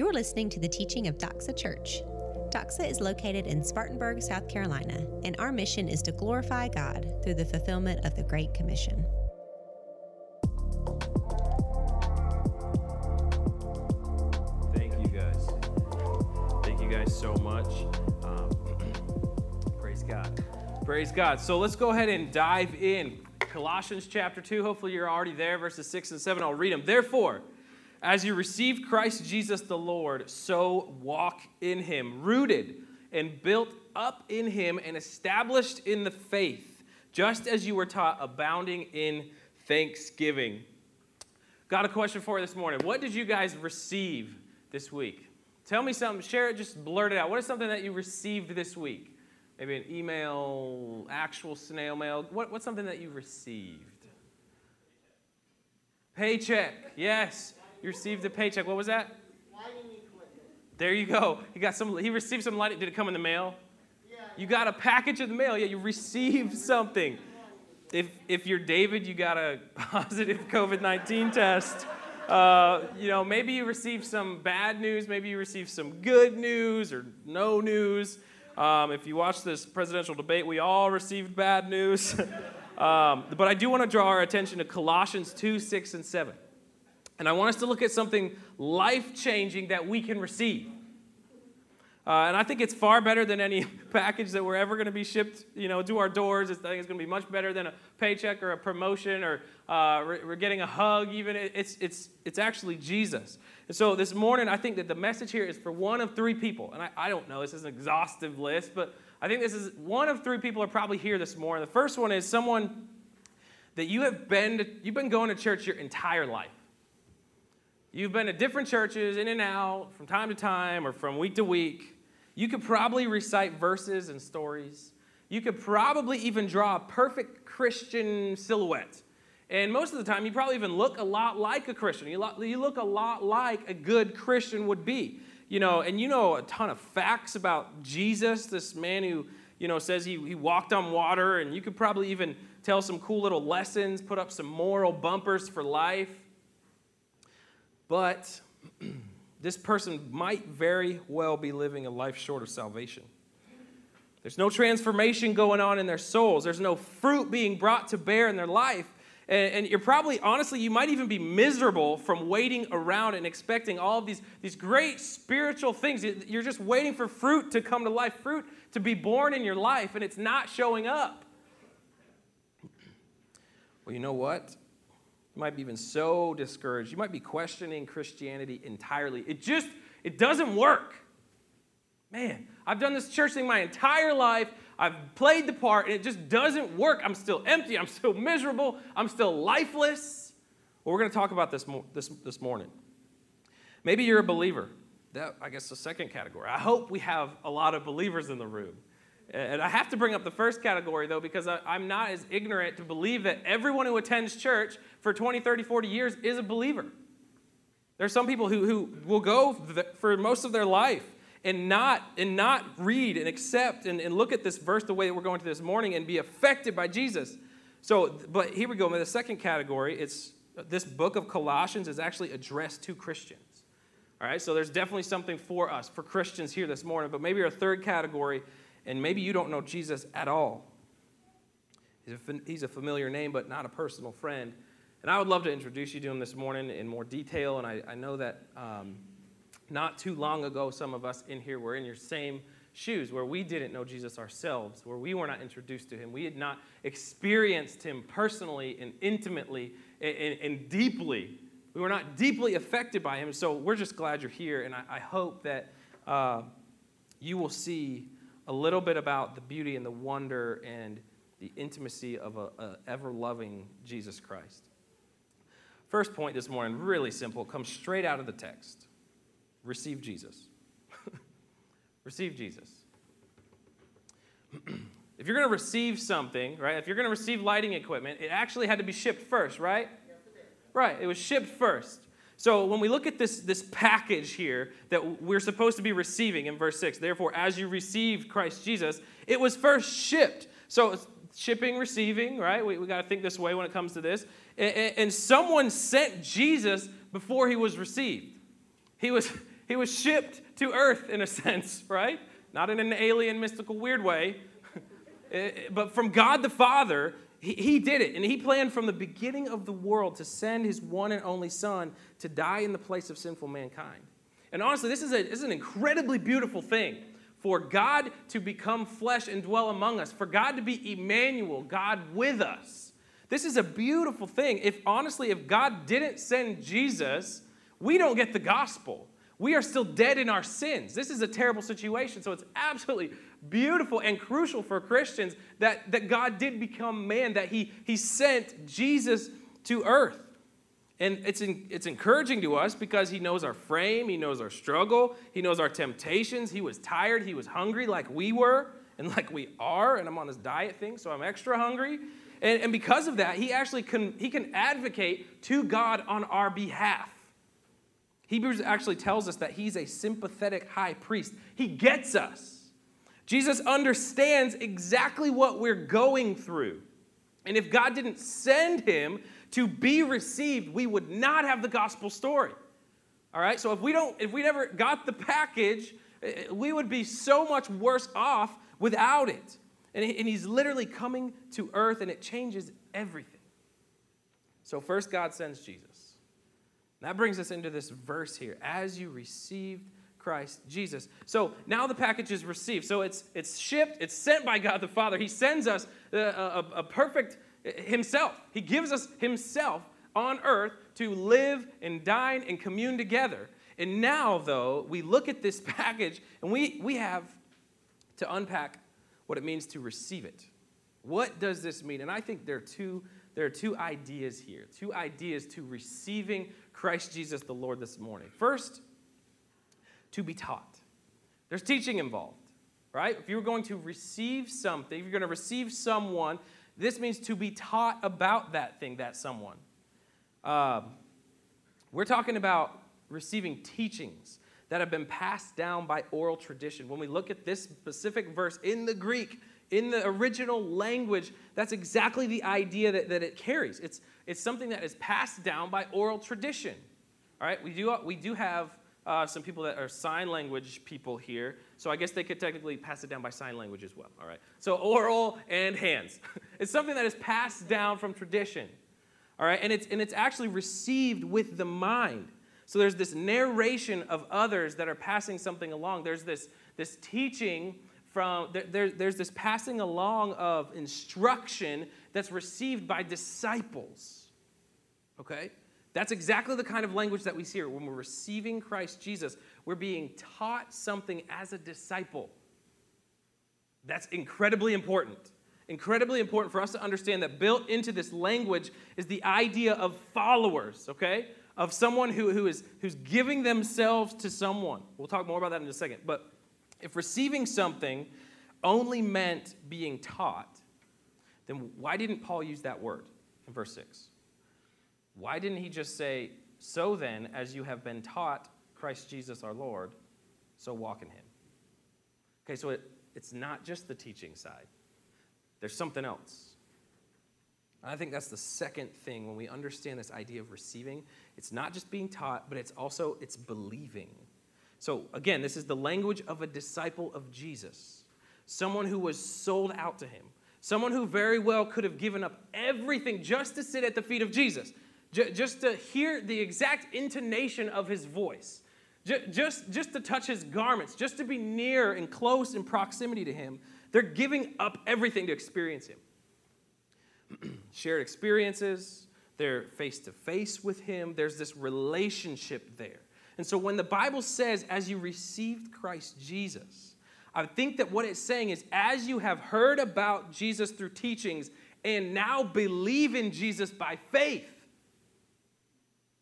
You're listening to the teaching of Doxa Church. Doxa is located in Spartanburg, South Carolina, and our mission is to glorify God through the fulfillment of the Great Commission. Thank you guys. Thank you guys so much. Um, praise God. Praise God. So let's go ahead and dive in. Colossians chapter 2. Hopefully you're already there, verses 6 and 7. I'll read them. Therefore, as you received Christ Jesus the Lord, so walk in him, rooted and built up in him and established in the faith, just as you were taught, abounding in thanksgiving. Got a question for you this morning. What did you guys receive this week? Tell me something. Share it. Just blurt it out. What is something that you received this week? Maybe an email, actual snail mail. What, what's something that you received? Paycheck. Yes. You received a paycheck. What was that? There you go. He got some. He received some lighting. Did it come in the mail? Yeah. You got a package in the mail. Yeah, you received something. If if you're David, you got a positive COVID nineteen test. Uh, you know, maybe you received some bad news. Maybe you received some good news or no news. Um, if you watch this presidential debate, we all received bad news. um, but I do want to draw our attention to Colossians 2 6 and 7. And I want us to look at something life changing that we can receive. Uh, and I think it's far better than any package that we're ever going to be shipped, you know, to our doors. I think it's going to be much better than a paycheck or a promotion or uh, we're, we're getting a hug. Even it's it's it's actually Jesus. And so this morning, I think that the message here is for one of three people. And I, I don't know, this is an exhaustive list, but I think this is one of three people are probably here this morning. The first one is someone that you have been to, you've been going to church your entire life. You've been to different churches, in and out, from time to time, or from week to week. You could probably recite verses and stories. You could probably even draw a perfect Christian silhouette. And most of the time, you probably even look a lot like a Christian. You look a lot like a good Christian would be. You know, and you know a ton of facts about Jesus, this man who, you know, says he, he walked on water, and you could probably even tell some cool little lessons, put up some moral bumpers for life. But this person might very well be living a life short of salvation. There's no transformation going on in their souls, there's no fruit being brought to bear in their life. And, you're probably, honestly, you might even be miserable from waiting around and expecting all of these, these great spiritual things. You're just waiting for fruit to come to life, fruit to be born in your life, and it's not showing up. Well, you know what? You might be even so discouraged. You might be questioning Christianity entirely. It just, it doesn't work. Man, I've done this church thing my entire life. I've played the part, and it just doesn't work. I'm still empty. I'm still miserable. I'm still lifeless. Well, we're going to talk about this, this, this morning. Maybe you're a believer. That, I guess, the second category. I hope we have a lot of believers in the room. And I have to bring up the first category, though, because I, am not as ignorant to believe that everyone who attends church for 20, 30, 40 years is a believer. There's some people who, who will go for most of their life and not, and not read and accept and, and look at this verse the way that we're going to this morning and be affected by Jesus. So, but here we go. The second category, it's this book of Colossians is actually addressed to Christians. All right, so there's definitely something for us, for Christians here this morning. But maybe our third category, and maybe you don't know Jesus at all. He's a, familiar name, but not a personal friend. And I would love to introduce you to him this morning in more detail. And I, I know that um, not too long ago, some of us in here were in your same shoes where we didn't know Jesus ourselves, where we were not introduced to him. We had not experienced him personally and intimately and, and, and deeply. We were not deeply affected by him. So we're just glad you're here. And I, I hope that uh, you will see a little bit about the beauty and the wonder and the intimacy of an ever loving Jesus Christ. First point this morning, really simple, comes straight out of the text receive Jesus. receive Jesus. if you're going to receive something, right, if you're going to receive lighting equipment, it actually had to be shipped first, right? Right, it was shipped first. So when we look at this, this package here that we're supposed to be receiving in verse 6, therefore, as you received Christ Jesus, it was first shipped. So shipping, receiving, right? We, we got to think this way when it comes to this. And, and someone sent Jesus before he was received. He was, he was shipped to earth in a sense, right? Not in an alien, mystical, weird way, eh, but from God the Father, he, he did it. And he planned from the beginning of the world to send his one and only Son to die in the place of sinful mankind. And honestly, this is, a, this is an incredibly beautiful thing for God to become flesh and dwell among us, for God to be Emmanuel, God with us. This is a beautiful thing. If honestly, if God didn't send Jesus, we don't get the gospel. We are still dead in our sins. This is a terrible situation. So it's absolutely beautiful and crucial for Christians that, that God did become man, that he, he sent Jesus to earth. And it's, in, it's encouraging to us because he knows our frame, he knows our struggle, he knows our temptations. He was tired, he was hungry like we were and like we are. And I'm on this diet thing, so I'm extra hungry. And, and because of that, he actually can, he can advocate to God on our behalf. Hebrews actually tells us that he's a sympathetic high priest. He gets us. Jesus understands exactly what we're going through. And if God didn't send him to be received, we would not have the gospel story. All right? So if we don't if we never got the package, eh, we would be so much worse off without it. And he's literally coming to earth and it changes everything. So first God sends Jesus. That brings us into this verse here. As you received Christ Jesus. So now the package is received. So it's it's shipped, it's sent by God the Father. He sends us uh, a, a, a perfect uh, Himself. He gives us Himself on earth to live and dine and commune together. And now, though, we look at this package and we, we have to unpack what it means to receive it. What does this mean? And I think there are two, there are two ideas here, two ideas to receiving Christ Jesus the Lord this morning. First, to be taught. There's teaching involved, right? If you're going to receive something, if you're going to receive someone, this means to be taught about that thing, that someone. Uh, we're talking about receiving teachings that have been passed down by oral tradition. When we look at this specific verse in the Greek, in the original language, that's exactly the idea that, that it carries. It's, it's something that is passed down by oral tradition. All right, we do, we do have uh, some people that are sign language people here. So I guess they could technically pass it down by sign language as well. All right. So oral and hands. it's something that is passed down from tradition. All right. And it's, and it's actually received with the mind. So there's this narration of others that are passing something along. There's this, this teaching from, there, there's this passing along of instruction that's received by disciples. Okay? That's exactly the kind of language that we see here. When we're receiving Christ Jesus, we're being taught something as a disciple. That's incredibly important. Incredibly important for us to understand that built into this language is the idea of followers, okay? Of someone who, who is who's giving themselves to someone. We'll talk more about that in a second. But if receiving something only meant being taught, then why didn't Paul use that word in verse 6? Why didn't he just say, So then, as you have been taught Christ Jesus our Lord, so walk in him? Okay, so it, it's not just the teaching side, there's something else. I think that's the second thing when we understand this idea of receiving. It's not just being taught, but it's also it's believing. So again, this is the language of a disciple of Jesus. Someone who was sold out to him. Someone who very well could have given up everything just to sit at the feet of Jesus just to hear the exact intonation of his voice, just, just to touch his garments, just to be near and close in proximity to him. They're giving up everything to experience him. Shared experiences, they're face to face with him, there's this relationship there. And so when the Bible says, as you received Christ Jesus, I think that what it's saying is, as you have heard about Jesus through teachings and now believe in Jesus by faith,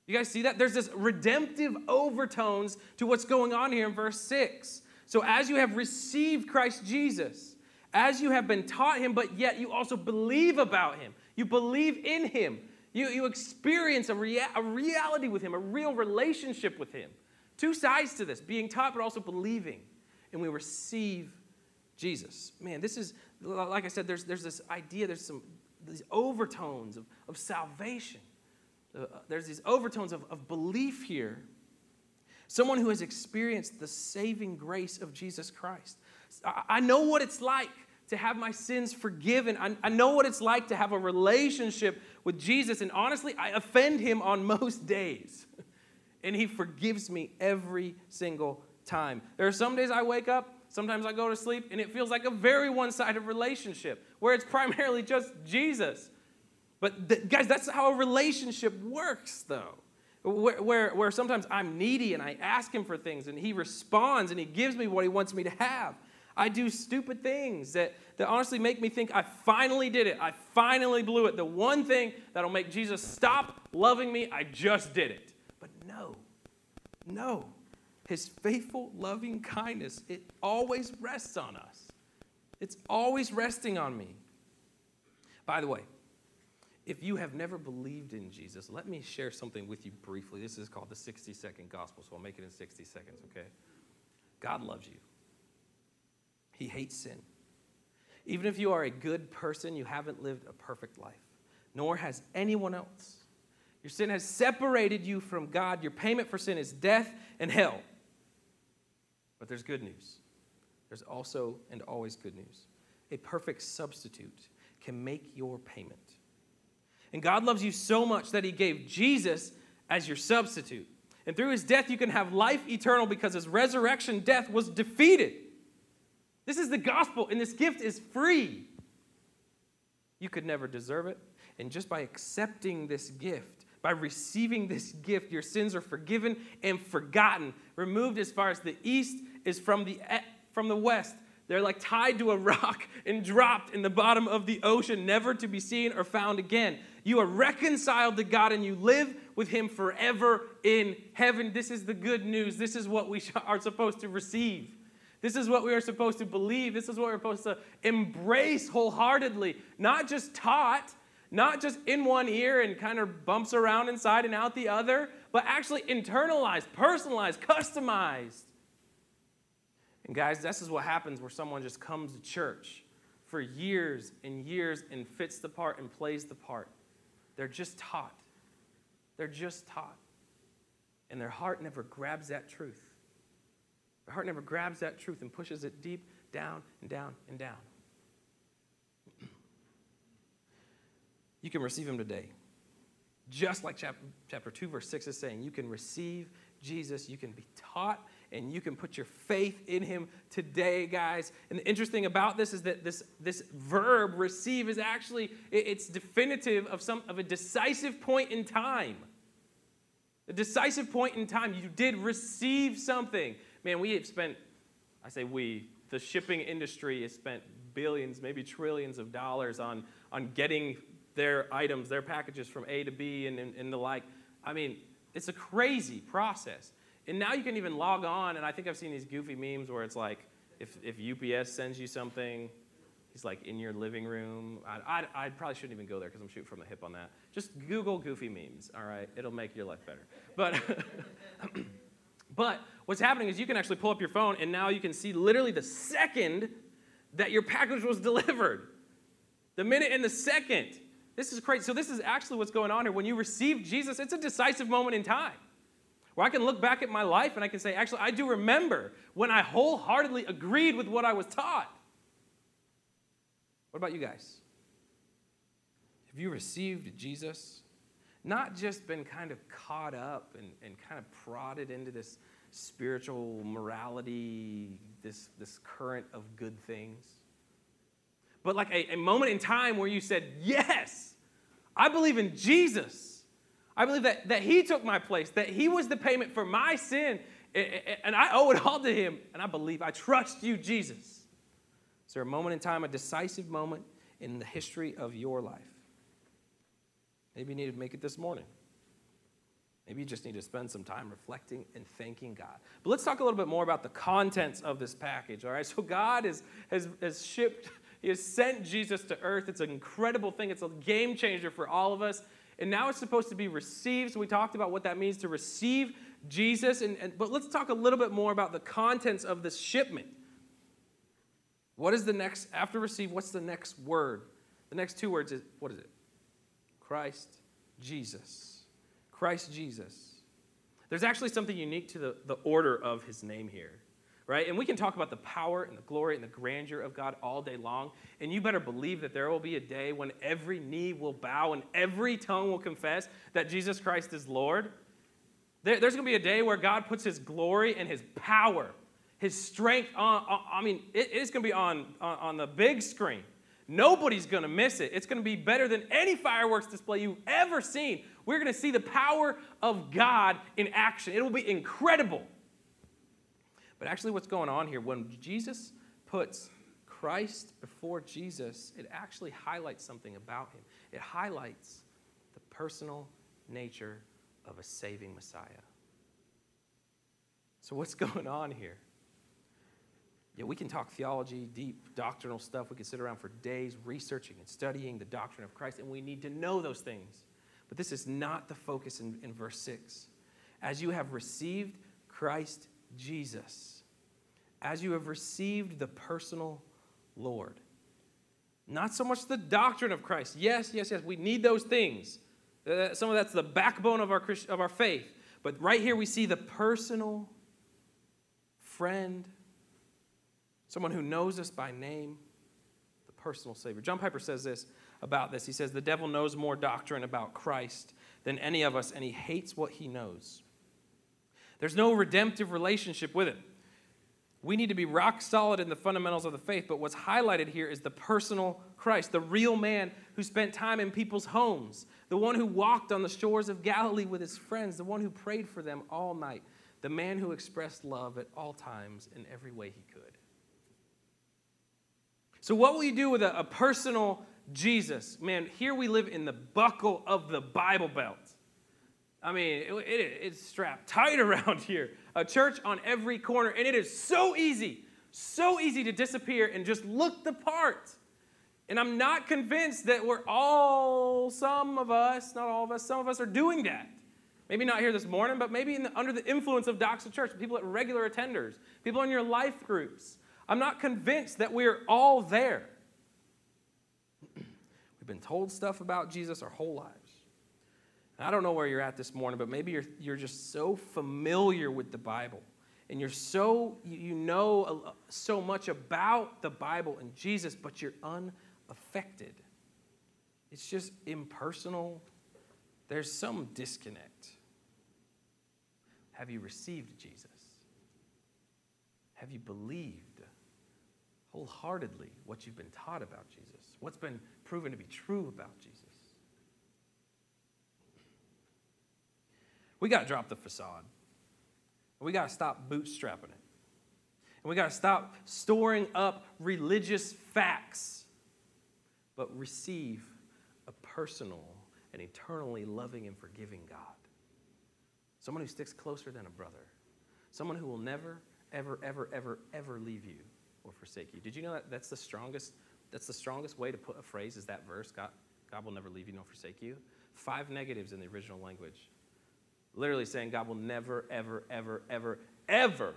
you guys see that? There's this redemptive overtones to what's going on here in verse 6. So, as you have received Christ Jesus, as you have been taught him, but yet you also believe about him, you believe in him, you, you experience a, rea- a reality with him, a real relationship with him. Two sides to this being taught, but also believing. And we receive Jesus. Man, this is, like I said, there's, there's this idea, there's some these overtones of, of salvation. Uh, there's these overtones of, of belief here someone who has experienced the saving grace of Jesus Christ. I know what it's like to have my sins forgiven. I, I, know what it's like to have a relationship with Jesus. And honestly, I offend him on most days. And he forgives me every single time. There are some days I wake up, sometimes I go to sleep, and it feels like a very one sided relationship where it's primarily just Jesus. But th- guys, that's how a relationship works, though. Where, where, where sometimes I'm needy and I ask him for things and he responds and he gives me what he wants me to have. I do stupid things that, that honestly make me think I finally did it. I finally blew it. The one thing that'll make Jesus stop loving me, I just did it. But no, no. His faithful, loving kindness, it always rests on us. It's always resting on me. By the way, if you have never believed in Jesus, let me share something with you briefly. This is called the 60 second gospel, so I'll make it in 60 seconds, okay? God loves you. He hates sin. Even if you are a good person, you haven't lived a perfect life, nor has anyone else. Your sin has separated you from God. Your payment for sin is death and hell. But there's good news. There's also and always good news. A perfect substitute can make your payment. And God loves you so much that He gave Jesus as your substitute. And through His death, you can have life eternal because His resurrection death was defeated. This is the gospel, and this gift is free. You could never deserve it. And just by accepting this gift, by receiving this gift, your sins are forgiven and forgotten, removed as far as the east is from the, from the west. They're like tied to a rock and dropped in the bottom of the ocean, never to be seen or found again. You are reconciled to God and you live with Him forever in heaven. This is the good news. This is what we are supposed to receive. This is what we are supposed to believe. This is what we're supposed to embrace wholeheartedly, not just taught, not just in one ear and kind of bumps around inside and out the other, but actually internalized, personalized, customized. And guys, this is what happens where someone just comes to church for years and years and fits the part and plays the part. They're just taught. They're just taught. And their heart never grabs that truth. Our heart never grabs that truth and pushes it deep down and down and down. you can receive him today. Just like chapter, chapter 2, verse 6 is saying, you can receive Jesus, you can be taught, and you can put your faith in him today, guys. And the interesting about this is that this, this verb receive is actually it's definitive of some of a decisive point in time. A decisive point in time. You did receive something man, we have spent, I say we, the shipping industry has spent billions, maybe trillions of dollars on, on getting their items, their packages from A to B and, and, and the like. I mean, it's a crazy process. And now you can even log on, and I think I've seen these goofy memes where it's like, if, if UPS sends you something, he's like in your living room. I, I, I probably shouldn't even go there because I'm shooting from the hip on that. Just Google goofy memes, all right? It'll make your life better. But, but what's happening is you can actually pull up your phone and now you can see literally the second that your package was delivered. The minute and the second. This is crazy. So, this is actually what's going on here. When you receive Jesus, it's a decisive moment in time where I can look back at my life and I can say, actually, I do remember when I wholeheartedly agreed with what I was taught. What about you guys? Have you received Jesus? Not just been kind of caught up and, and kind of prodded into this spiritual morality, this, this current of good things. But like a, a moment in time where you said, Yes, I believe in Jesus. I believe that, that He took my place, that He was the payment for my sin, and I owe it all to Him. And I believe, I trust you, Jesus. Is there a moment in time, a decisive moment in the history of your life? Maybe you need to make it this morning. Maybe you just need to spend some time reflecting and thanking God. But let's talk a little bit more about the contents of this package, all right? So, God is, has, has shipped, He has sent Jesus to earth. It's an incredible thing, it's a game changer for all of us. And now it's supposed to be received. So, we talked about what that means to receive Jesus. And, and, but let's talk a little bit more about the contents of this shipment. What is the next, after receive, what's the next word? The next two words is, what is it? Christ Jesus. Christ Jesus. There's actually something unique to the, the order of his name here, right? And we can talk about the power and the glory and the grandeur of God all day long. And you better believe that there will be a day when every knee will bow and every tongue will confess that Jesus Christ is Lord. There, there's going to be a day where God puts his glory and his power, his strength on, on I mean, it, it's going to be on, on, on the big screen. Nobody's going to miss it. It's going to be better than any fireworks display you've ever seen. We're going to see the power of God in action. It will be incredible. But actually, what's going on here, when Jesus puts Christ before Jesus, it actually highlights something about him. It highlights the personal nature of a saving Messiah. So, what's going on here? Yeah, we can talk theology, deep doctrinal stuff. We can sit around for days researching and studying the doctrine of Christ, and we need to know those things. But this is not the focus in, in verse 6. As you have received Christ Jesus, as you have received the personal Lord. Not so much the doctrine of Christ. Yes, yes, yes, we need those things. Uh, some of that's the backbone of our, Christ, of our faith. But right here we see the personal friend, someone who knows us by name, the personal Savior. John Piper says this about this. He says, The devil knows more doctrine about Christ than any of us, and he hates what he knows. There's no redemptive relationship with it. We need to be rock solid in the fundamentals of the faith, but what's highlighted here is the personal Christ, the real man who spent time in people's homes, the one who walked on the shores of Galilee with his friends, the one who prayed for them all night, the man who expressed love at all times in every way he could. So, what will you do with a, a personal Jesus? Man, here we live in the buckle of the Bible Belt. I mean, it, it, it's strapped tight around here. A church on every corner, and it is so easy, so easy to disappear and just look the part. And I'm not convinced that we're all, some of us, not all of us, some of us are doing that. Maybe not here this morning, but maybe the, under the influence of Doxa Church, people at regular attenders, people in your life groups. I'm not convinced that we're all there. Been told stuff about Jesus our whole lives. I don't know where you're at this morning, but maybe you're, you're just so familiar with the Bible and you're so, you know so much about the Bible and Jesus, but you're unaffected. It's just impersonal. There's some disconnect. Have you received Jesus? Have you believed wholeheartedly what you've been taught about Jesus? What's been proven to be true about Jesus? We got to drop the facade. We got to stop bootstrapping it. And we got to stop storing up religious facts, but receive a personal and eternally loving and forgiving God. Someone who sticks closer than a brother. Someone who will never, ever, ever, ever, ever leave you or forsake you. Did you know that that's the strongest, that's the strongest way to put a phrase is that verse, God, God will never leave you nor forsake you? Five negatives in the original language. Literally saying God will never, ever, ever, ever, ever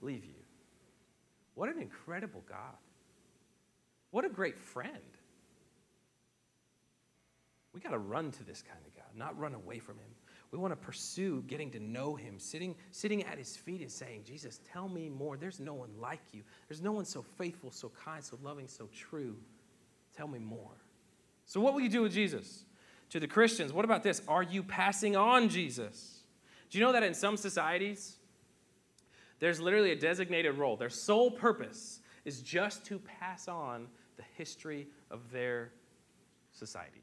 leave you. What an incredible God. What a great friend. We got to run to this kind of God, not run away from him. We want to pursue getting to know him, sitting, sitting at his feet and saying, Jesus, tell me more. There's no one like you. There's no one so faithful, so kind, so loving, so true. Tell me more. So, what will you do with Jesus? To the Christians, what about this? Are you passing on Jesus? Do you know that in some societies, there's literally a designated role? Their sole purpose is just to pass on the history of their society.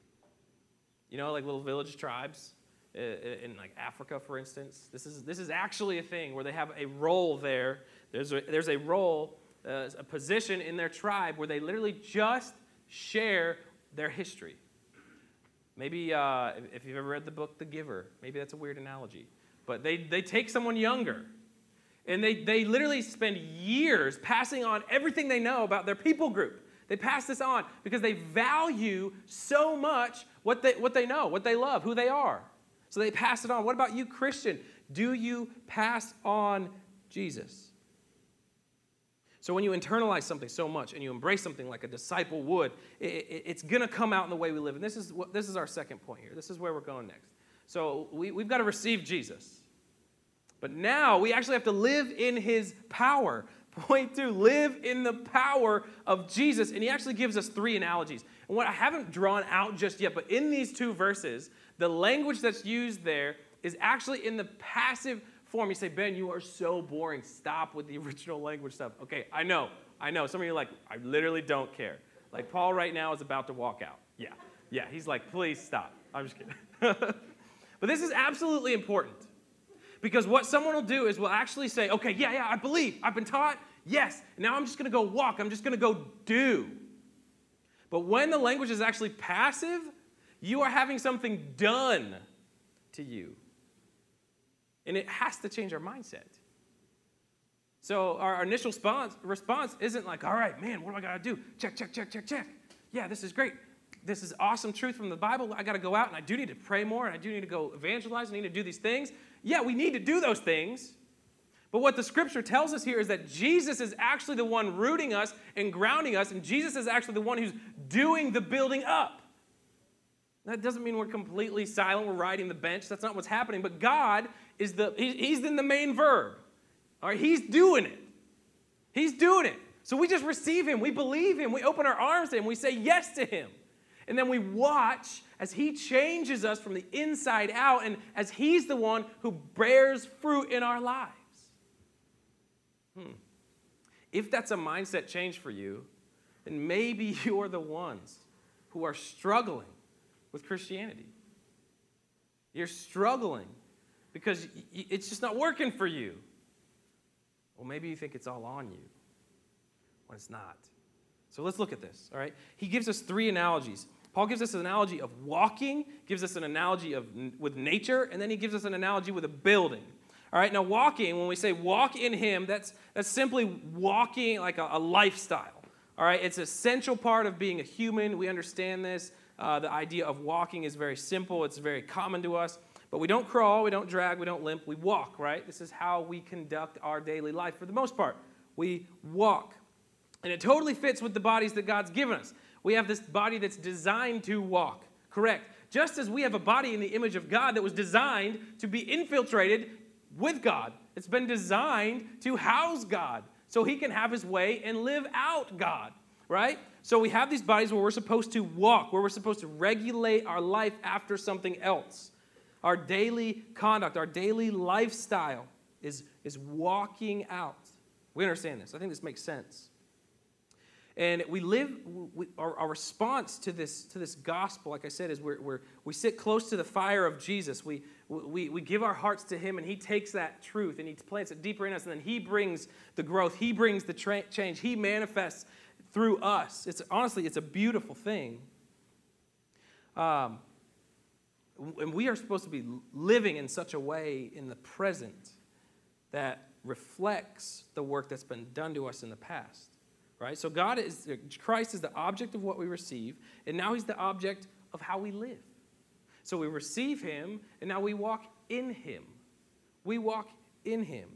You know, like little village tribes in like Africa, for instance. This is, this is actually a thing where they have a role there. There's a, there's a role, uh, a position in their tribe where they literally just share their history. Maybe uh, if you've ever read the book The Giver, maybe that's a weird analogy. But they, they take someone younger and they, they literally spend years passing on everything they know about their people group. They pass this on because they value so much what they, what they know, what they love, who they are. So they pass it on. What about you, Christian? Do you pass on Jesus? So when you internalize something so much and you embrace something like a disciple would, it, it, it's going to come out in the way we live. And this is, what, this is our second point here. This is where we're going next. So we, we've got to receive Jesus. But now we actually have to live in his power. Point two, live in the power of Jesus. And he actually gives us three analogies. And what I haven't drawn out just yet, but in these two verses, the language that's used there is actually in the passive form. You say, Ben, you are so boring. Stop with the original language stuff. Okay, I know. I know. Some of you are like, I literally don't care. Like Paul right now is about to walk out. Yeah. Yeah. He's like, please stop. I'm just kidding. but this is absolutely important. Because what someone will do is will actually say, okay, yeah, yeah, I believe. I've been taught. Yes. Now I'm just going to go walk. I'm just going to go do. But when the language is actually passive, you are having something done to you. And it has to change our mindset. So our initial response, response isn't like, all right, man, what do I got to do? Check, check, check, check, check. Yeah, this is great. This is awesome truth from the Bible. I got to go out and I do need to pray more and I do need to go evangelize. I need to do these things. Yeah, we need to do those things. But what the scripture tells us here is that Jesus is actually the one rooting us and grounding us, and Jesus is actually the one who's doing the building up. That doesn't mean we're completely silent, we're riding the bench. That's not what's happening. But God is the, He's in the main verb. All right, He's doing it. He's doing it. So we just receive Him, we believe Him, we open our arms to Him, we say yes to Him. And then we watch as He changes us from the inside out and as He's the one who bears fruit in our lives. Hmm. If that's a mindset change for you, then maybe you're the ones who are struggling with Christianity. You're struggling because it's just not working for you. Well, maybe you think it's all on you when it's not. So let's look at this, all right? He gives us three analogies. Paul gives us an analogy of walking, gives us an analogy of with nature, and then he gives us an analogy with a building. All right, now walking, when we say walk in him, that's, that's simply walking like a, a lifestyle. All right, it's essential part of being a human. We understand this. Uh, the idea of walking is very simple, it's very common to us. But we don't crawl, we don't drag, we don't limp, we walk, right? This is how we conduct our daily life for the most part. We walk. And it totally fits with the bodies that God's given us. We have this body that's designed to walk, correct? Just as we have a body in the image of God that was designed to be infiltrated with God, it's been designed to house God so he can have his way and live out God, right? So we have these bodies where we're supposed to walk, where we're supposed to regulate our life after something else. Our daily conduct, our daily lifestyle is, is walking out. We understand this. I think this makes sense. And we live, we, our, our, response to this, to this gospel, like I said, is we're, we're, we sit close to the fire of Jesus. We, we, we give our hearts to Him, and He takes that truth and He plants it deeper in us, and then He brings the growth, He brings the tra- change, He manifests through us. It's honestly, it's a beautiful thing. Um, and we are supposed to be living in such a way in the present that reflects the work that's been done to us in the past right? So God is Christ is the object of what we receive, and now He's the object of how we live. So we receive Him, and now we walk in Him. We walk in Him.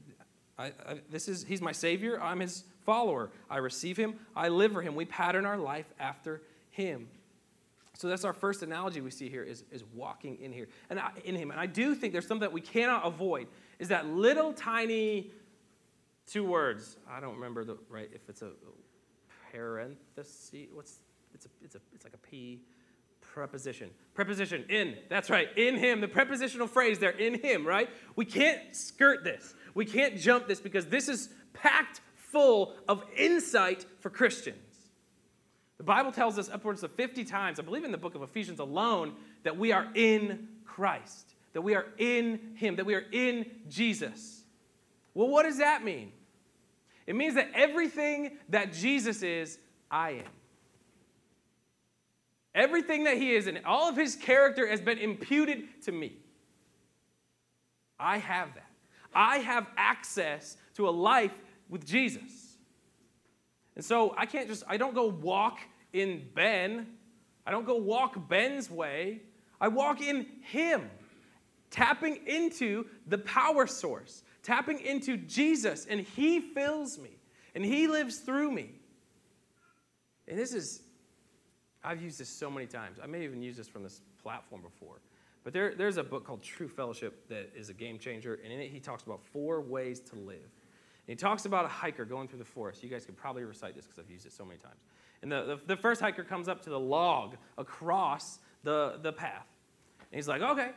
I, I, this is He's my Savior. I'm His follower. I receive Him. I live for Him. We pattern our life after Him. So that's our first analogy we see here is, is walking in here and I, in Him. And I do think there's something that we cannot avoid is that little tiny two words. I don't remember the right if it's a parenthesis. What's it's a it's a it's like a p preposition. Preposition in. That's right. In him. The prepositional phrase there. In him. Right. We can't skirt this. We can't jump this because this is packed full of insight for Christians. The Bible tells us upwards of 50 times, I believe in the book of Ephesians alone, that we are in Christ, that we are in Him, that we are in Jesus. Well, what does that mean? It means that everything that Jesus is, I am. Everything that he is and all of his character has been imputed to me. I have that. I have access to a life with Jesus. And so I can't just, I don't go walk in Ben. I don't go walk Ben's way. I walk in him, tapping into the power source, tapping into Jesus, and He fills me, and He lives through me. And this is, I've used this so many times. I may even use this from this platform before. But there, there's a book called True Fellowship that is a game changer, and in it he talks about four ways to live. And he talks about a hiker going through the forest. You guys could probably recite this because I've used it so many times. And the, the, the, first hiker comes up to the log across the, the path. And he's like, okay,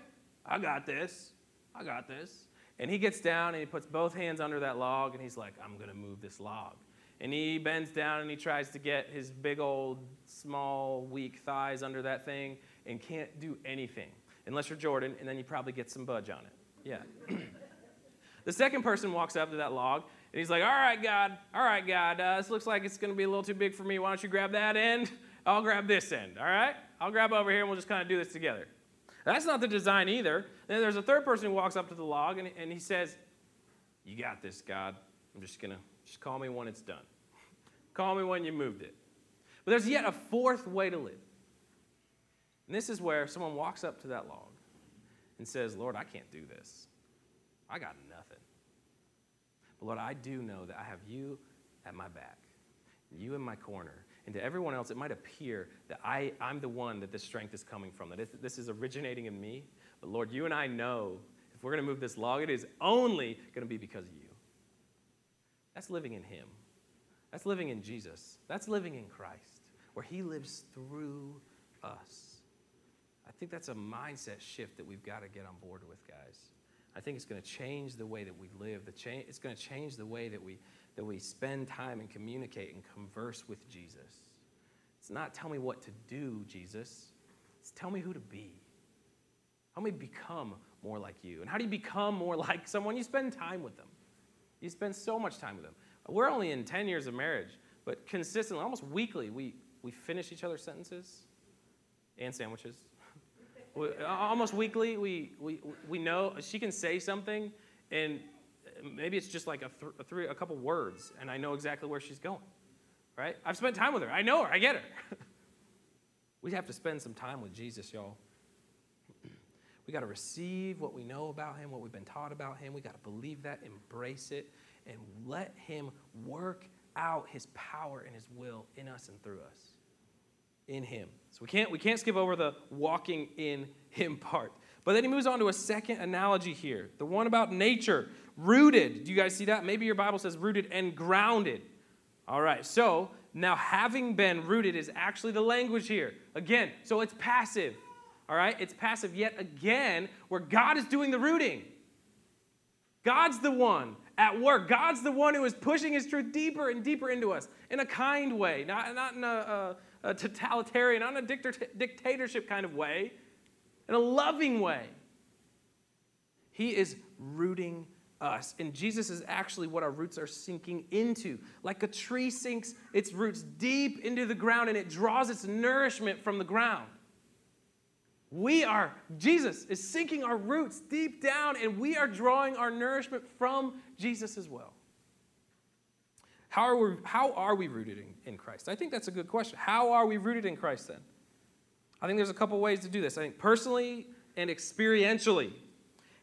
I got this. I got this. And he gets down and he puts both hands under that log and he's like, I'm going to move this log. And he bends down and he tries to get his big old, small, weak thighs under that thing and can't do anything unless you're Jordan, and then you probably get some budge on it. Yeah. the second person walks up to that log, and he's like, All right, God, all right, God, uh, this looks like it's going to be a little too big for me. Why don't you grab that end? I'll grab this end, all right? I'll grab over here, and we'll just kind of do this together. That's not the design either. Then there's a third person who walks up to the log, and, and he says, You got this, God. I'm just going to, just call me when it's done. call me when you moved it. But there's yet a fourth way to live. And this is where someone walks up to that log and says, Lord, I can't do this. I got nothing. But Lord, I do know that I have you at my back, you in my corner. And to everyone else, it might appear that I, I'm the one that this strength is coming from, that this is originating in me. But Lord, you and I know if we're going to move this log, it is only going to be because of you. That's living in Him. That's living in Jesus. That's living in Christ, where He lives through us. I think that's a mindset shift that we've got to get on board with, guys. I think it's going to change the way that we live. The cha- it's going to change the way that we, that we spend time and communicate and converse with Jesus. It's not tell me what to do, Jesus. It's tell me who to be. Help me become more like you. And how do you become more like someone? You spend time with them. You spend so much time with them. We're only in 10 years of marriage, but consistently, almost weekly, we, we finish each other's sentences and sandwiches almost weekly, we, we, we know she can say something, and maybe it's just like a, th- a, three, a couple words, and I know exactly where she's going. Right? I've spent time with her. I know her. I get her. we have to spend some time with Jesus, y'all. We got to receive what we know about him, what we've been taught about him. We got to believe that, embrace it, and let him work out his power and his will in us and through us in him. So we can't, we can't skip over the walking in him part. But then he moves on to a second analogy here the one about nature, rooted. Do you guys see that? Maybe your Bible says rooted and grounded. All right, so now having been rooted is actually the language here. Again, so it's passive. All right, it's passive yet again where God is doing the rooting. God's the one at work. God's the one who is pushing his truth deeper and deeper into us in a kind way, not, not in a, a a totalitarian, not in a dictatorship kind of way, in a loving way. He is rooting us. And Jesus is actually what our roots are sinking into. Like a tree sinks its roots deep into the ground and it draws its nourishment from the ground. We are, Jesus is sinking our roots deep down and we are drawing our nourishment from Jesus as well. How are we, how are we rooted in, in Christ? I think that's a good question. How are we rooted in Christ then? I think there's a couple ways to do this. I think personally and experientially.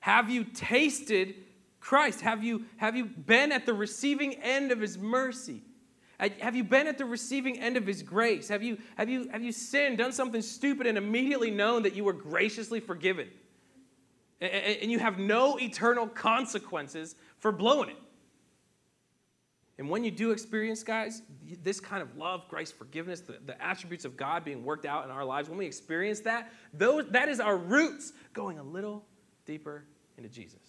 Have you tasted Christ? Have you, have you been at the receiving end of his mercy? Have you been at the receiving end of his grace? Have you, have you, have you sinned, done something stupid, and immediately known that you were graciously forgiven? And you have no eternal consequences for blowing it. And when you do experience, guys, this kind of love, grace, forgiveness, the, the attributes of God being worked out in our lives, when we experience that, those, that is our roots going a little deeper into Jesus.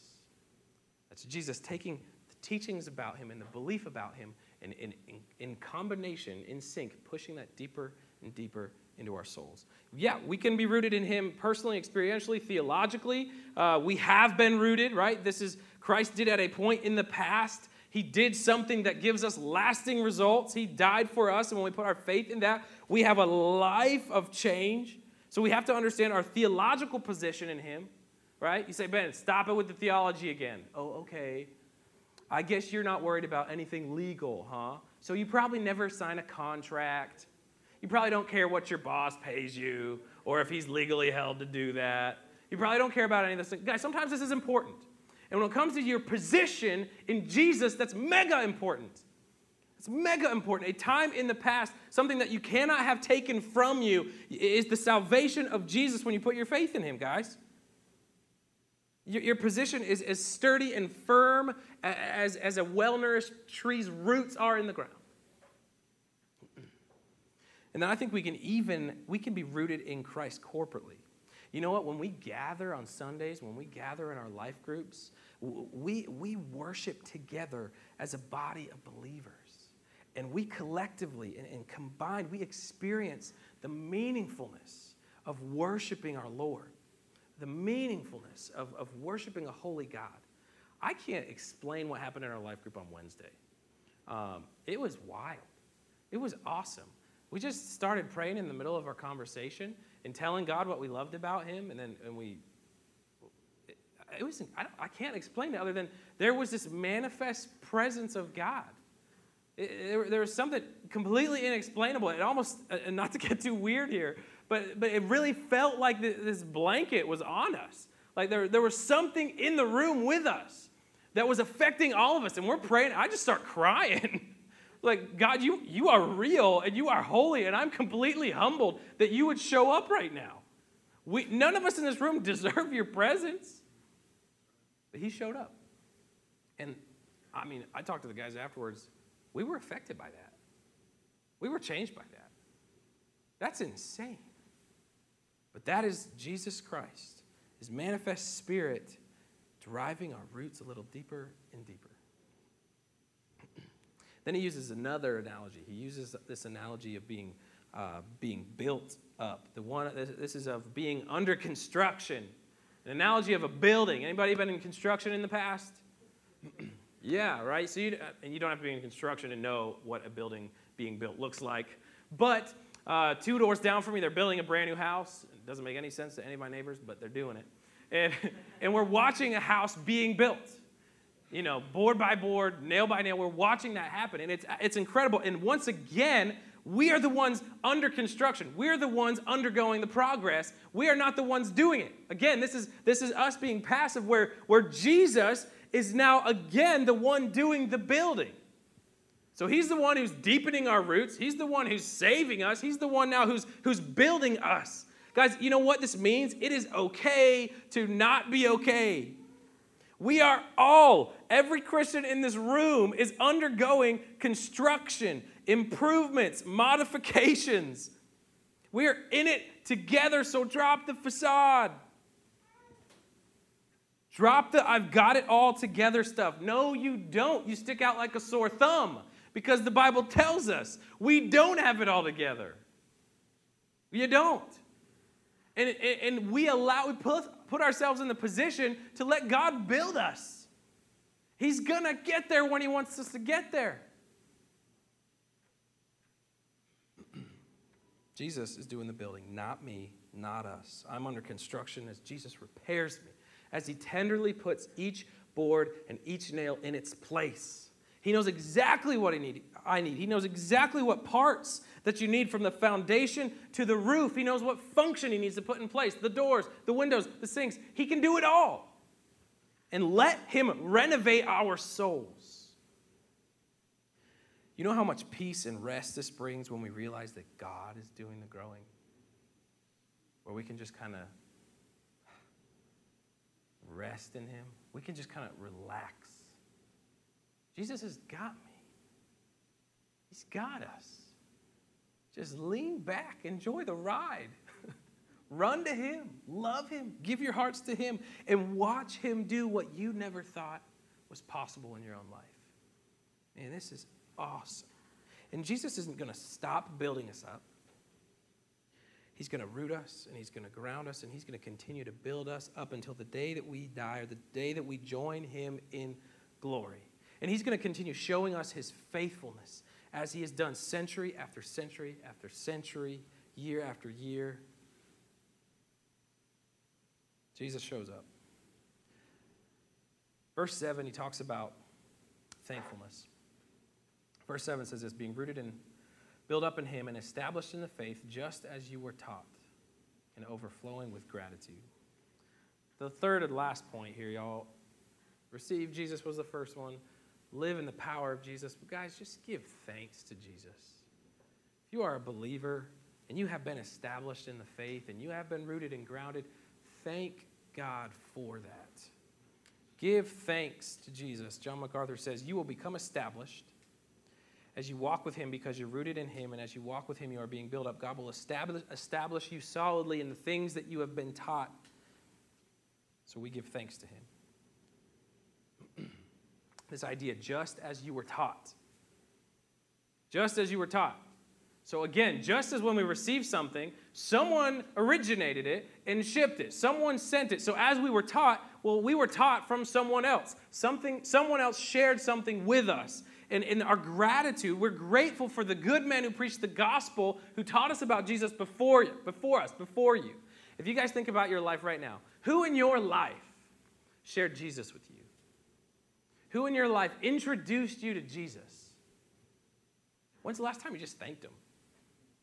That's Jesus taking the teachings about him and the belief about him and in, in, in combination, in sync, pushing that deeper and deeper into our souls. Yeah, we can be rooted in Him personally, experientially, theologically. Uh, we have been rooted, right? This is Christ did at a point in the past he did something that gives us lasting results. He died for us, and when we put our faith in that, we have a life of change. So we have to understand our theological position in Him, right? You say, Ben, stop it with the theology again. Oh, okay. I guess you're not worried about anything legal, huh? So you probably never sign a contract. You probably don't care what your boss pays you or if he's legally held to do that. You probably don't care about any of this. Guys, sometimes this is important. And when it comes to your position in Jesus, that's mega important. It's mega important. A time in the past, something that you cannot have taken from you, is the salvation of Jesus when you put your faith in Him, guys. Your, your position is as sturdy and firm as, as a well nourished tree's roots are in the ground. And then I think we can even we can be rooted in Christ corporately. You know what? When we gather on Sundays, when we gather in our life groups, we, we worship together as a body of believers. And we collectively and, and combined, we experience the meaningfulness of worshiping our Lord, the meaningfulness of, of worshiping a holy God. I can't explain what happened in our life group on Wednesday. Um, it was wild. It was awesome. We just started praying in the middle of our conversation and telling God what we loved about Him, and then and we. It, it was I, I, can't explain it other than there was this manifest presence of God. It, there, there was something completely inexplainable. It almost, uh, not to get too weird here, but but it really felt like this blanket was on us. Like there, there was something in the room with us that was affecting all of us, and we're praying. I just start crying. Like, God, you, you are real and you are holy, and I'm completely humbled that you would show up right now. We, none of us in this room deserve your presence. But he showed up. And I mean, I talked to the guys afterwards. We were affected by that. We were changed by that. That's insane. But that is Jesus Christ, his manifest spirit, driving our roots a little deeper and deeper. Then he uses another analogy. He uses this analogy of being, uh, being built up. The one, this is of being under construction. An analogy of a building. Anybody been in construction in the past? yeah, right? So you, and you don't have to be in construction to know what a building being built looks like. But uh, two doors down from me, they're building a brand new house. It doesn't make any sense to any of my neighbors, but they're doing it. And, and we're watching a house being built you know, board by board, nail by nail. We're watching that happen, and it's, it's incredible. And once again, we are the ones under construction. We're the ones undergoing the progress. We are not the ones doing it. Again, this is, this is us being passive, where, where Jesus is now again the one doing the building. So he's the one who's deepening our roots. He's the one who's saving us. He's the one now who's, who's building us. Guys, you know what this means? It is okay to not be okay. We are all, every Christian in this room is undergoing construction, improvements, modifications. We are in it together, so drop the facade. Drop the I've got it all together stuff. No, you don't. You stick out like a sore thumb because the Bible tells us we don't have it all together. You don't. And, and, we allow, we put, put ourselves in the position to let God build us. He's going to get there when He wants us to get there. Jesus is doing the building, not me, not us. I'm under construction as Jesus repairs me, as He tenderly puts each board and each nail in its place. He knows exactly what I need. I need. He knows exactly what parts that you need from the foundation to the roof. He knows what function he needs to put in place the doors, the windows, the sinks. He can do it all. And let him renovate our souls. You know how much peace and rest this brings when we realize that God is doing the growing? Where we can just kind of rest in him. We can just kind of relax. Jesus has got me. He's got us. Just lean back, enjoy the ride. Run to Him, love Him, give your hearts to Him, and watch Him do what you never thought was possible in your own life. Man, this is awesome. And Jesus isn't going to stop building us up. He's going to root us and he's going to ground us and he's going to continue to build us up until the day that we die or the day that we join him in glory. And he's going to continue showing us his faithfulness as he has done century after century after century, year after year. Jesus shows up. Verse 7, he talks about thankfulness. Verse 7 says this being rooted and built up in him and established in the faith just as you were taught and overflowing with gratitude. The third and last point here, y'all. Receive Jesus was the first one live in the power of Jesus. But guys, just give thanks to Jesus. If you are a believer and you have been established in the faith and you have been rooted and grounded, thank God for that. Give thanks to Jesus. John MacArthur says, You will become established as you walk with Him because you're rooted in Him, and as you walk with Him, you are being built up. God will establish, establish you solidly in the things that you have been taught. So we give thanks to Him. this idea, just as you were taught. Just as you were taught. So, again, just as when we receive something, someone originated it and shipped it. Someone sent it. So, as we were taught, well, we were taught from someone else. Something, someone else shared something with us. And in our gratitude, we're grateful for the good men who preached the gospel, who taught us about Jesus before, before us, before you. If you guys think about your life right now, who in your life shared Jesus with you? Who in your life introduced you to Jesus? When's the last time you just thanked him?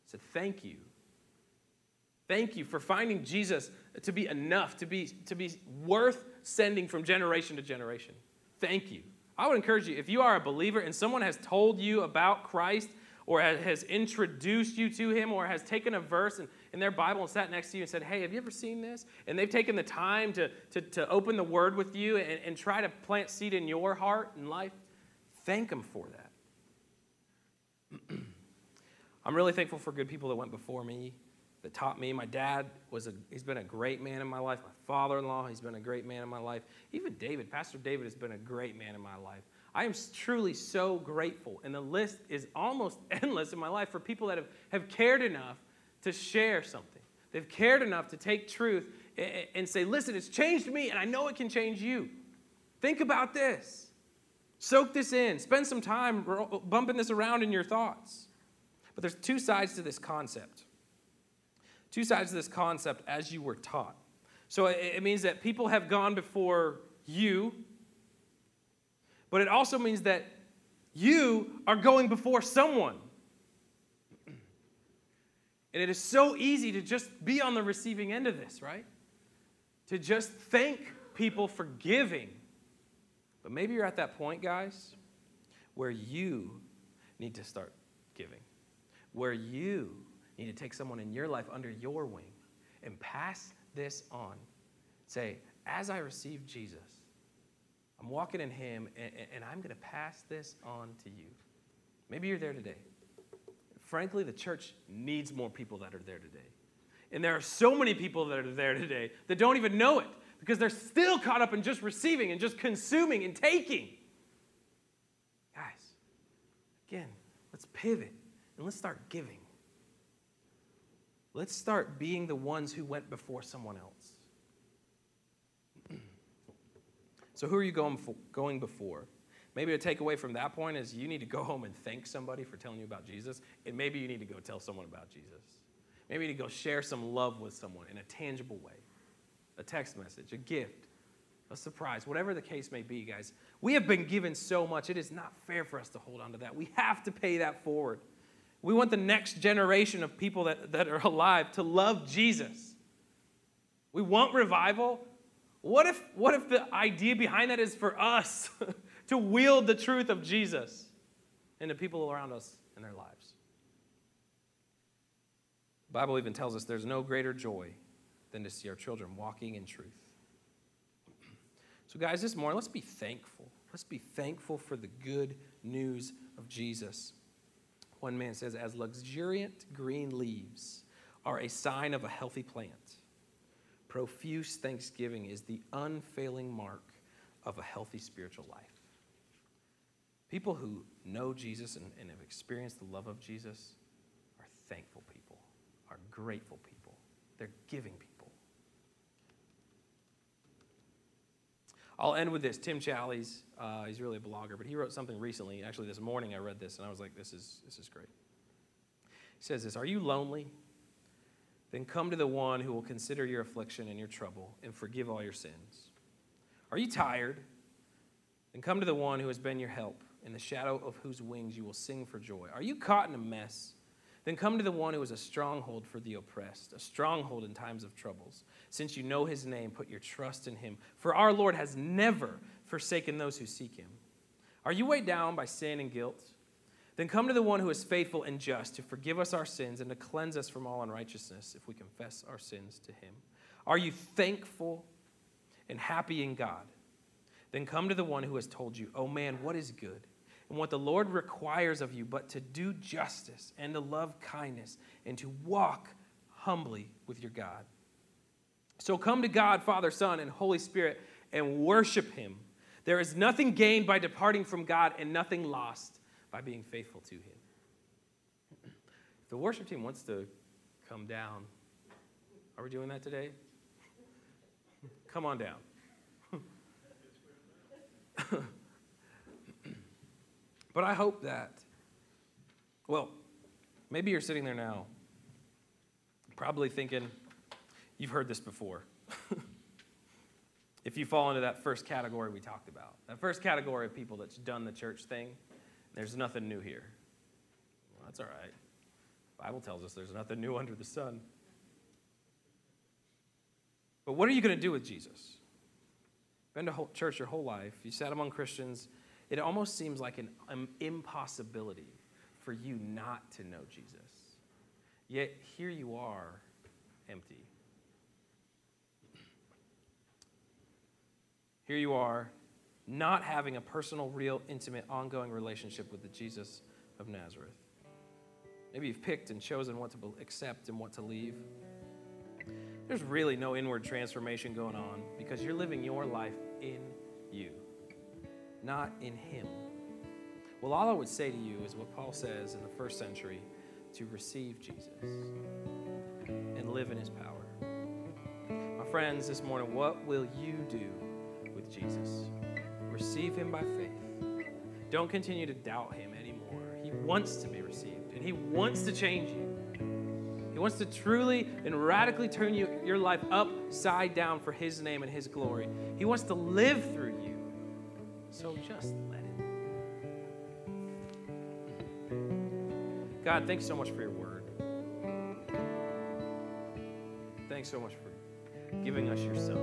said, Thank you. Thank you for finding Jesus to be enough, to be, to be worth sending from generation to generation. Thank you. I would encourage you, if you are a believer and someone has told you about Christ or has introduced you to him or has taken a verse in, in their Bible and sat next to you and said, Hey, have you ever seen this? And they've taken the time to, to, to open the word with you and, and try to plant seed in your heart and life, thank them for that. I'm really thankful for good people that went before me, that taught me. My dad was a, he's been a great man in my life. My father-in-law, he's been a great man in my life. Even David, Pastor David has been a great man in my life. I am truly so grateful. And the list is almost endless in my life for people that have, have cared enough to share something. They've cared enough to take truth and say, listen, it's changed me, and I know it can change you. Think about this. Soak this in. Spend some time bumping this around in your thoughts. But there's two sides to this concept. Two sides to this concept as you were taught. So it means that people have gone before you, but it also means that you are going before someone. And it is so easy to just be on the receiving end of this, right? To just thank people for giving. But maybe you're at that point, guys, where you need to start giving where you need to take someone in your life under your wing and pass this on. Say, as I receive Jesus, I'm walking in Him, and, and I'm going to pass this on to you. Maybe you're there today. Frankly, the church needs more people that are there today. And there are so many people that are there today that don't even know it because they're still caught up in just receiving and just consuming and taking. Guys, again, let's pivot and let's start giving. Let's start being the ones who went before someone else. so, who are you going, for, going before? Maybe a takeaway from that point is you need to go home and thank somebody for telling you about Jesus, and maybe you need to go tell someone about Jesus. Maybe you need to go share some love with someone in a tangible way a text message, a gift, a surprise, whatever the case may be, guys. We have been given so much, it is not fair for us to hold on to that. We have to pay that forward. We want the next generation of people that, that are alive to love Jesus. We want revival. What if, what if the idea behind that is for us to wield the truth of Jesus into people around us in their lives? The Bible even tells us there's no greater joy than to see our children walking in truth. So, guys, this morning, let's be thankful. Let's be thankful for the good news of Jesus. One man says, as luxuriant green leaves are a sign of a healthy plant, profuse thanksgiving is the unfailing mark of a healthy spiritual life. People who know Jesus and, and have experienced the love of Jesus are thankful people, are grateful people, they're giving people. I'll end with this. Tim Challies, uh, he's really a blogger, but he wrote something recently. Actually, this morning I read this and I was like, this is, this is great. He says this Are you lonely? Then come to the one who will consider your affliction and your trouble and forgive all your sins. Are you tired? Then come to the one who has been your help, in the shadow of whose wings you will sing for joy. Are you caught in a mess? Then come to the one who is a stronghold for the oppressed, a stronghold in times of troubles. Since you know his name, put your trust in him. For our Lord has never forsaken those who seek him. Are you weighed down by sin and guilt? Then come to the one who is faithful and just to forgive us our sins and to cleanse us from all unrighteousness if we confess our sins to him. Are you thankful and happy in God? Then come to the one who has told you, Oh man, what is good? And what the Lord requires of you, but to do justice and to love kindness and to walk humbly with your God. So come to God, Father, Son, and Holy Spirit and worship him. There is nothing gained by departing from God and nothing lost by being faithful to him. If the worship team wants to come down, are we doing that today? come on down. but I hope that, well, maybe you're sitting there now, probably thinking, you've heard this before. if you fall into that first category we talked about, that first category of people that's done the church thing, there's nothing new here. Well, that's all right. The Bible tells us there's nothing new under the sun. But what are you going to do with Jesus? Been to church your whole life, you sat among Christians, it almost seems like an um, impossibility for you not to know Jesus. Yet here you are, empty. Here you are, not having a personal, real, intimate, ongoing relationship with the Jesus of Nazareth. Maybe you've picked and chosen what to accept and what to leave. There's really no inward transformation going on because you're living your life in you, not in Him. Well, all I would say to you is what Paul says in the first century to receive Jesus and live in His power. My friends, this morning, what will you do with Jesus? Receive Him by faith. Don't continue to doubt Him anymore. He wants to be received, and He wants to change you. He wants to truly and radically turn you, your life upside down for His name and His glory. He wants to live through you. So just let it. God, thanks so much for your word. Thanks so much for giving us your Son.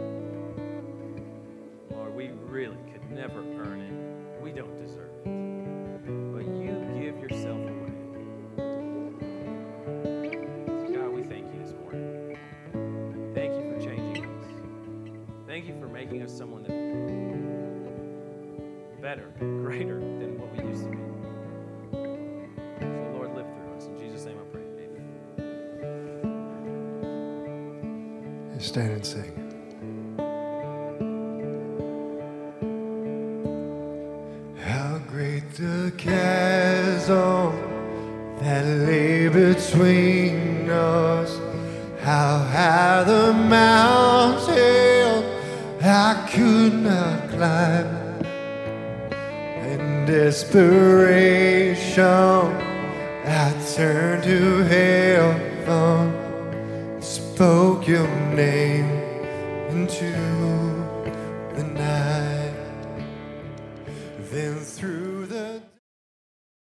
Lord, we really could never earn it, we don't deserve it. Between us, how high the mountain I could not climb. In desperation,